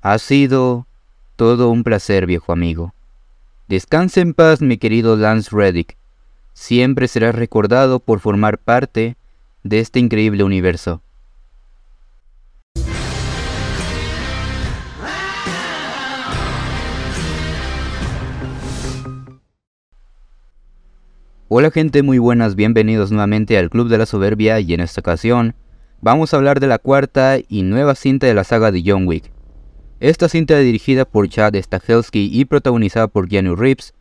Ha sido todo un placer, viejo amigo. Descanse en paz, mi querido Lance Reddick. Siempre serás recordado por formar parte de este increíble universo. Hola gente, muy buenas, bienvenidos nuevamente al Club de la Soberbia y en esta ocasión vamos a hablar de la cuarta y nueva cinta de la saga de John Wick. Esta cinta dirigida por Chad Stahelski y protagonizada por Keanu Reeves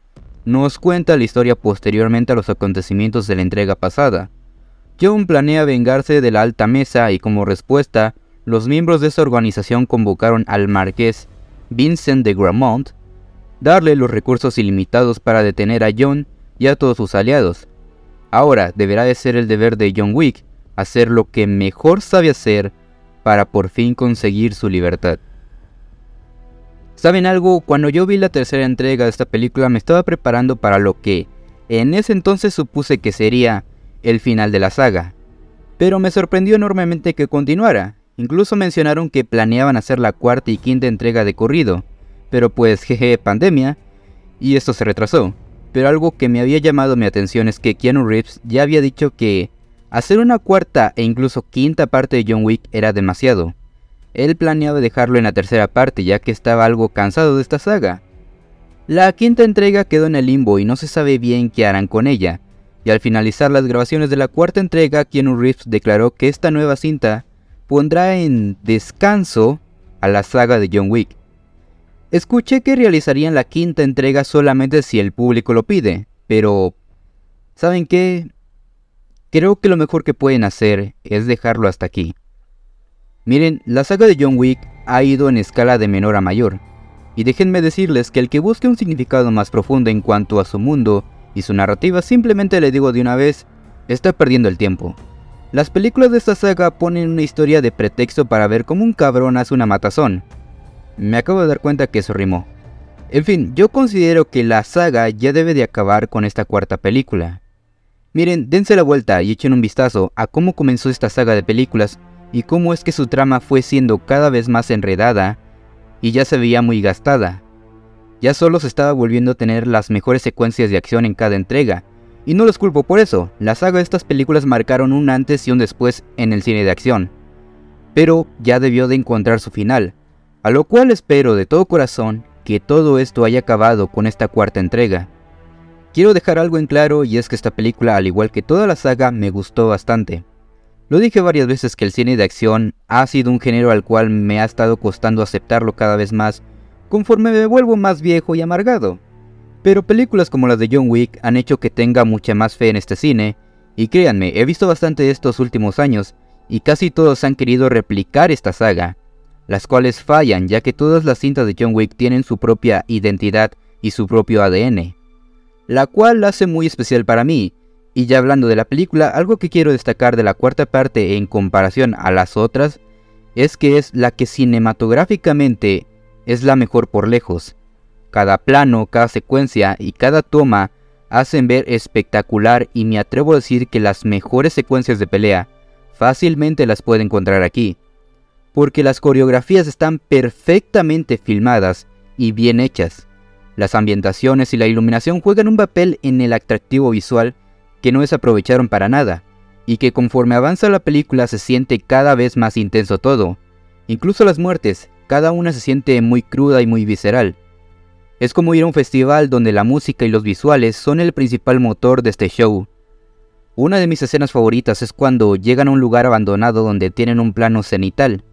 nos cuenta la historia posteriormente a los acontecimientos de la entrega pasada. John planea vengarse de la alta mesa y como respuesta, los miembros de esa organización convocaron al marqués Vincent de Gramont, darle los recursos ilimitados para detener a John y a todos sus aliados. Ahora deberá de ser el deber de John Wick hacer lo que mejor sabe hacer para por fin conseguir su libertad. ¿Saben algo? Cuando yo vi la tercera entrega de esta película me estaba preparando para lo que en ese entonces supuse que sería el final de la saga. Pero me sorprendió enormemente que continuara. Incluso mencionaron que planeaban hacer la cuarta y quinta entrega de corrido. Pero pues jeje pandemia y esto se retrasó pero algo que me había llamado mi atención es que Keanu Reeves ya había dicho que hacer una cuarta e incluso quinta parte de John Wick era demasiado. Él planeaba dejarlo en la tercera parte ya que estaba algo cansado de esta saga. La quinta entrega quedó en el limbo y no se sabe bien qué harán con ella, y al finalizar las grabaciones de la cuarta entrega, Keanu Reeves declaró que esta nueva cinta pondrá en descanso a la saga de John Wick, Escuché que realizarían la quinta entrega solamente si el público lo pide, pero... ¿Saben qué? Creo que lo mejor que pueden hacer es dejarlo hasta aquí. Miren, la saga de John Wick ha ido en escala de menor a mayor, y déjenme decirles que el que busque un significado más profundo en cuanto a su mundo y su narrativa simplemente le digo de una vez, está perdiendo el tiempo. Las películas de esta saga ponen una historia de pretexto para ver cómo un cabrón hace una matazón, me acabo de dar cuenta que eso rimó. En fin, yo considero que la saga ya debe de acabar con esta cuarta película. Miren, dense la vuelta y echen un vistazo a cómo comenzó esta saga de películas y cómo es que su trama fue siendo cada vez más enredada y ya se veía muy gastada. Ya solo se estaba volviendo a tener las mejores secuencias de acción en cada entrega, y no los culpo por eso, la saga de estas películas marcaron un antes y un después en el cine de acción. Pero ya debió de encontrar su final, a lo cual espero de todo corazón que todo esto haya acabado con esta cuarta entrega. Quiero dejar algo en claro y es que esta película, al igual que toda la saga, me gustó bastante. Lo dije varias veces que el cine de acción ha sido un género al cual me ha estado costando aceptarlo cada vez más conforme me vuelvo más viejo y amargado. Pero películas como las de John Wick han hecho que tenga mucha más fe en este cine, y créanme, he visto bastante estos últimos años, y casi todos han querido replicar esta saga, las cuales fallan ya que todas las cintas de John Wick tienen su propia identidad y su propio ADN, la cual la hace muy especial para mí. Y ya hablando de la película, algo que quiero destacar de la cuarta parte en comparación a las otras es que es la que cinematográficamente es la mejor por lejos. Cada plano, cada secuencia y cada toma hacen ver espectacular y me atrevo a decir que las mejores secuencias de pelea fácilmente las puede encontrar aquí porque las coreografías están perfectamente filmadas y bien hechas. Las ambientaciones y la iluminación juegan un papel en el atractivo visual que no desaprovecharon para nada, y que conforme avanza la película se siente cada vez más intenso todo. Incluso las muertes, cada una se siente muy cruda y muy visceral. Es como ir a un festival donde la música y los visuales son el principal motor de este show. Una de mis escenas favoritas es cuando llegan a un lugar abandonado donde tienen un plano cenital,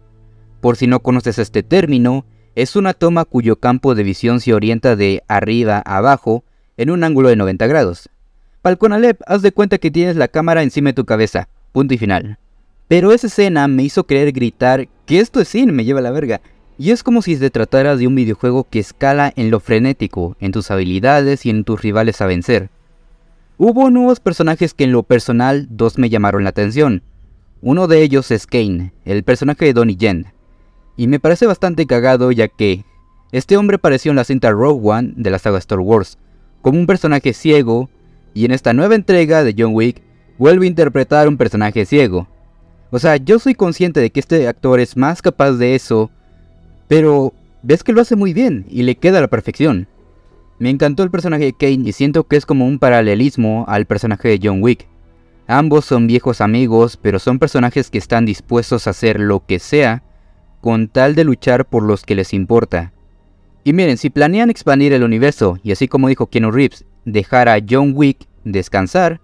por si no conoces este término, es una toma cuyo campo de visión se orienta de arriba a abajo en un ángulo de 90 grados. Palconalep, haz de cuenta que tienes la cámara encima de tu cabeza. Punto y final. Pero esa escena me hizo querer gritar que esto es cine, me lleva a la verga. Y es como si se tratara de un videojuego que escala en lo frenético, en tus habilidades y en tus rivales a vencer. Hubo nuevos personajes que en lo personal dos me llamaron la atención. Uno de ellos es Kane, el personaje de Donnie Yen, y me parece bastante cagado ya que este hombre apareció en la cinta Rogue One de la saga Star Wars como un personaje ciego y en esta nueva entrega de John Wick vuelve a interpretar un personaje ciego. O sea, yo soy consciente de que este actor es más capaz de eso, pero ves que lo hace muy bien y le queda a la perfección. Me encantó el personaje de Kane y siento que es como un paralelismo al personaje de John Wick. Ambos son viejos amigos, pero son personajes que están dispuestos a hacer lo que sea con tal de luchar por los que les importa. Y miren, si planean expandir el universo, y así como dijo Keanu Reeves, dejar a John Wick descansar,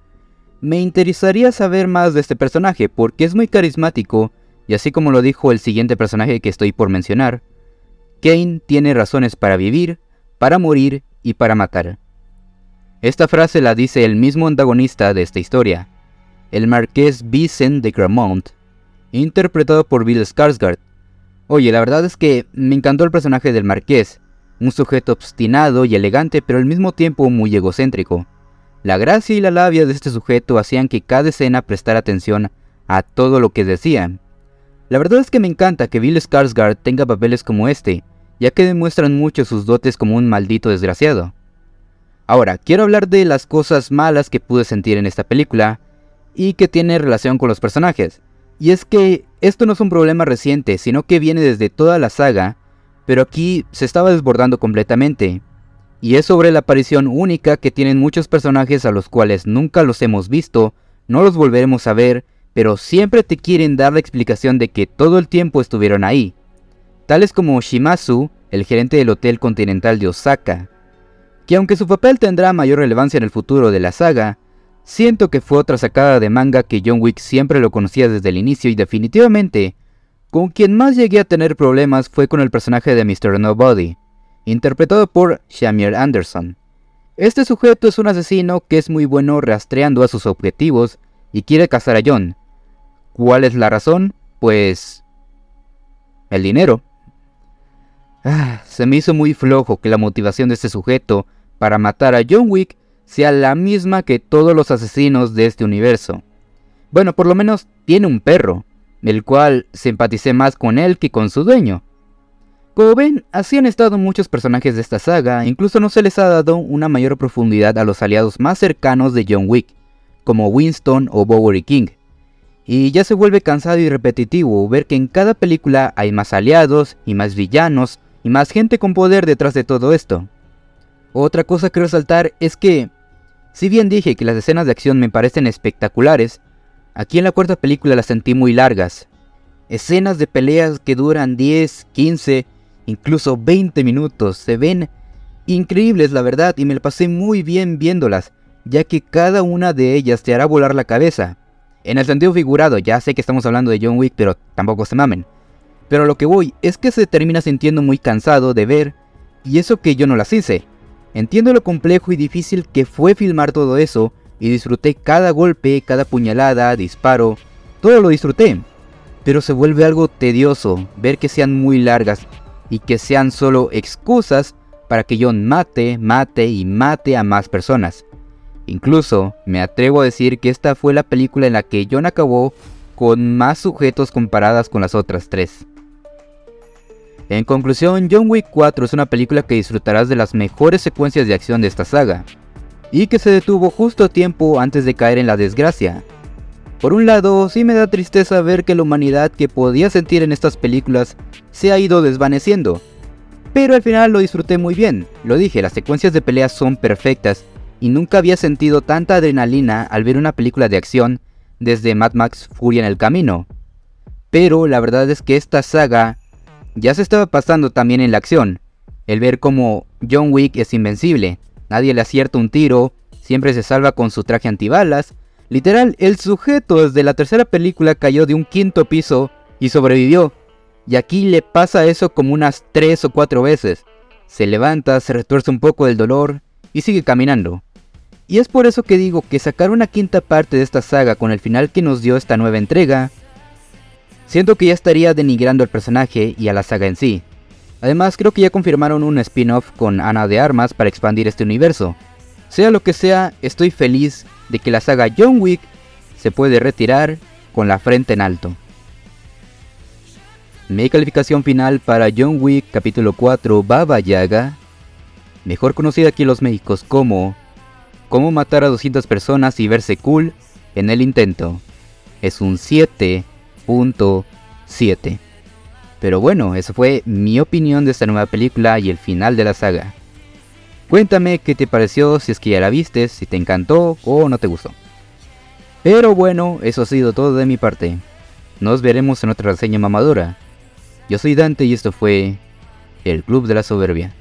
me interesaría saber más de este personaje porque es muy carismático y así como lo dijo el siguiente personaje que estoy por mencionar, Kane tiene razones para vivir, para morir y para matar. Esta frase la dice el mismo antagonista de esta historia, el marqués Vincent de Gramont, interpretado por Bill Skarsgård. Oye, la verdad es que me encantó el personaje del marqués, un sujeto obstinado y elegante pero al mismo tiempo muy egocéntrico. La gracia y la labia de este sujeto hacían que cada escena prestara atención a todo lo que decía. La verdad es que me encanta que Bill Skarsgård tenga papeles como este, ya que demuestran mucho sus dotes como un maldito desgraciado. Ahora, quiero hablar de las cosas malas que pude sentir en esta película y que tiene relación con los personajes. Y es que esto no es un problema reciente, sino que viene desde toda la saga, pero aquí se estaba desbordando completamente. Y es sobre la aparición única que tienen muchos personajes a los cuales nunca los hemos visto, no los volveremos a ver, pero siempre te quieren dar la explicación de que todo el tiempo estuvieron ahí, tales como Shimazu, el gerente del Hotel Continental de Osaka, que aunque su papel tendrá mayor relevancia en el futuro de la saga, siento que fue otra sacada de manga que John Wick siempre lo conocía desde el inicio y definitivamente, con quien más llegué a tener problemas fue con el personaje de Mr. Nobody, interpretado por Shamir Anderson. Este sujeto es un asesino que es muy bueno rastreando a sus objetivos y quiere cazar a John. ¿Cuál es la razón? Pues... el dinero. Ah, se me hizo muy flojo que la motivación de este sujeto para matar a John Wick sea la misma que todos los asesinos de este universo. Bueno, por lo menos tiene un perro, el cual simpaticé más con él que con su dueño. Como ven, así han estado muchos personajes de esta saga, incluso no se les ha dado una mayor profundidad a los aliados más cercanos de John Wick, como Winston o Bowery King. Y ya se vuelve cansado y repetitivo ver que en cada película hay más aliados y más villanos y más gente con poder detrás de todo esto. Otra cosa que resaltar es que, si bien dije que las escenas de acción me parecen espectaculares, aquí en la cuarta película las sentí muy largas. Escenas de peleas que duran 10, 15 incluso 20 minutos. Se ven increíbles, la verdad, y me la pasé muy bien viéndolas, ya que cada una de ellas te hará volar la cabeza. En el sentido figurado, ya sé que estamos hablando de John Wick, pero tampoco se mamen. Pero lo que voy es que se termina sintiendo muy cansado de ver, y eso que yo no las hice. Entiendo lo complejo y difícil que fue filmar todo eso, y disfruté cada golpe, cada puñalada, disparo, todo lo disfruté. Pero se vuelve algo tedioso ver que sean muy largas y que sean solo excusas para que John mate, mate y mate a más personas. Incluso me atrevo a decir que esta fue la película en la que John acabó con más sujetos comparadas con las otras tres. En conclusión, John Wick 4 es una película que disfrutarás de las mejores secuencias de acción de esta saga, y que se detuvo justo a tiempo antes de caer en la desgracia, por un lado, sí me da tristeza ver que la humanidad que podía sentir en estas películas se ha ido desvaneciendo. Pero al final lo disfruté muy bien. Lo dije, las secuencias de peleas son perfectas y nunca había sentido tanta adrenalina al ver una película de acción desde Mad Max Furia en el Camino. Pero la verdad es que esta saga ya se estaba pasando también en la acción. El ver como John Wick es invencible, nadie le acierta un tiro, siempre se salva con su traje antibalas Literal, el sujeto desde la tercera película cayó de un quinto piso y sobrevivió. Y aquí le pasa eso como unas tres o cuatro veces. Se levanta, se retuerce un poco del dolor y sigue caminando. Y es por eso que digo que sacar una quinta parte de esta saga con el final que nos dio esta nueva entrega, siento que ya estaría denigrando al personaje y a la saga en sí. Además creo que ya confirmaron un spin-off con Ana de Armas para expandir este universo. Sea lo que sea, estoy feliz de que la saga John Wick se puede retirar con la frente en alto. Mi calificación final para John Wick capítulo 4 Baba Yaga, mejor conocida aquí en los Méxicos como Cómo matar a 200 personas y verse cool en el intento, es un 7.7. Pero bueno, esa fue mi opinión de esta nueva película y el final de la saga. Cuéntame qué te pareció, si es que ya la viste, si te encantó o no te gustó. Pero bueno, eso ha sido todo de mi parte. Nos veremos en otra reseña mamadora. Yo soy Dante y esto fue El Club de la Soberbia.